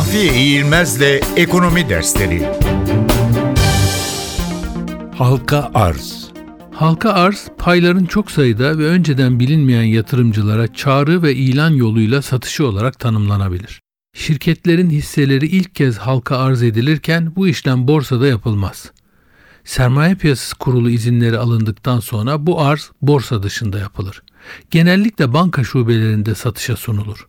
Mahfiye İğilmez'le Ekonomi Dersleri Halka arz. Halka arz, payların çok sayıda ve önceden bilinmeyen yatırımcılara çağrı ve ilan yoluyla satışı olarak tanımlanabilir. Şirketlerin hisseleri ilk kez halka arz edilirken bu işlem borsada yapılmaz. Sermaye Piyasası Kurulu izinleri alındıktan sonra bu arz borsa dışında yapılır. Genellikle banka şubelerinde satışa sunulur.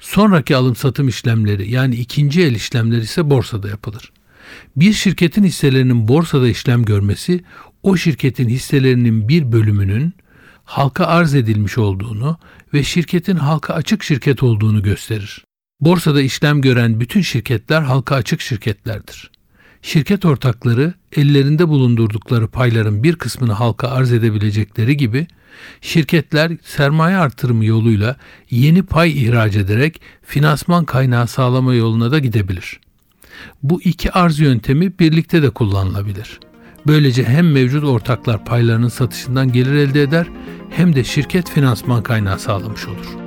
Sonraki alım satım işlemleri yani ikinci el işlemler ise borsada yapılır. Bir şirketin hisselerinin borsada işlem görmesi o şirketin hisselerinin bir bölümünün halka arz edilmiş olduğunu ve şirketin halka açık şirket olduğunu gösterir. Borsada işlem gören bütün şirketler halka açık şirketlerdir. Şirket ortakları ellerinde bulundurdukları payların bir kısmını halka arz edebilecekleri gibi şirketler sermaye artırımı yoluyla yeni pay ihraç ederek finansman kaynağı sağlama yoluna da gidebilir. Bu iki arz yöntemi birlikte de kullanılabilir. Böylece hem mevcut ortaklar paylarının satışından gelir elde eder hem de şirket finansman kaynağı sağlamış olur.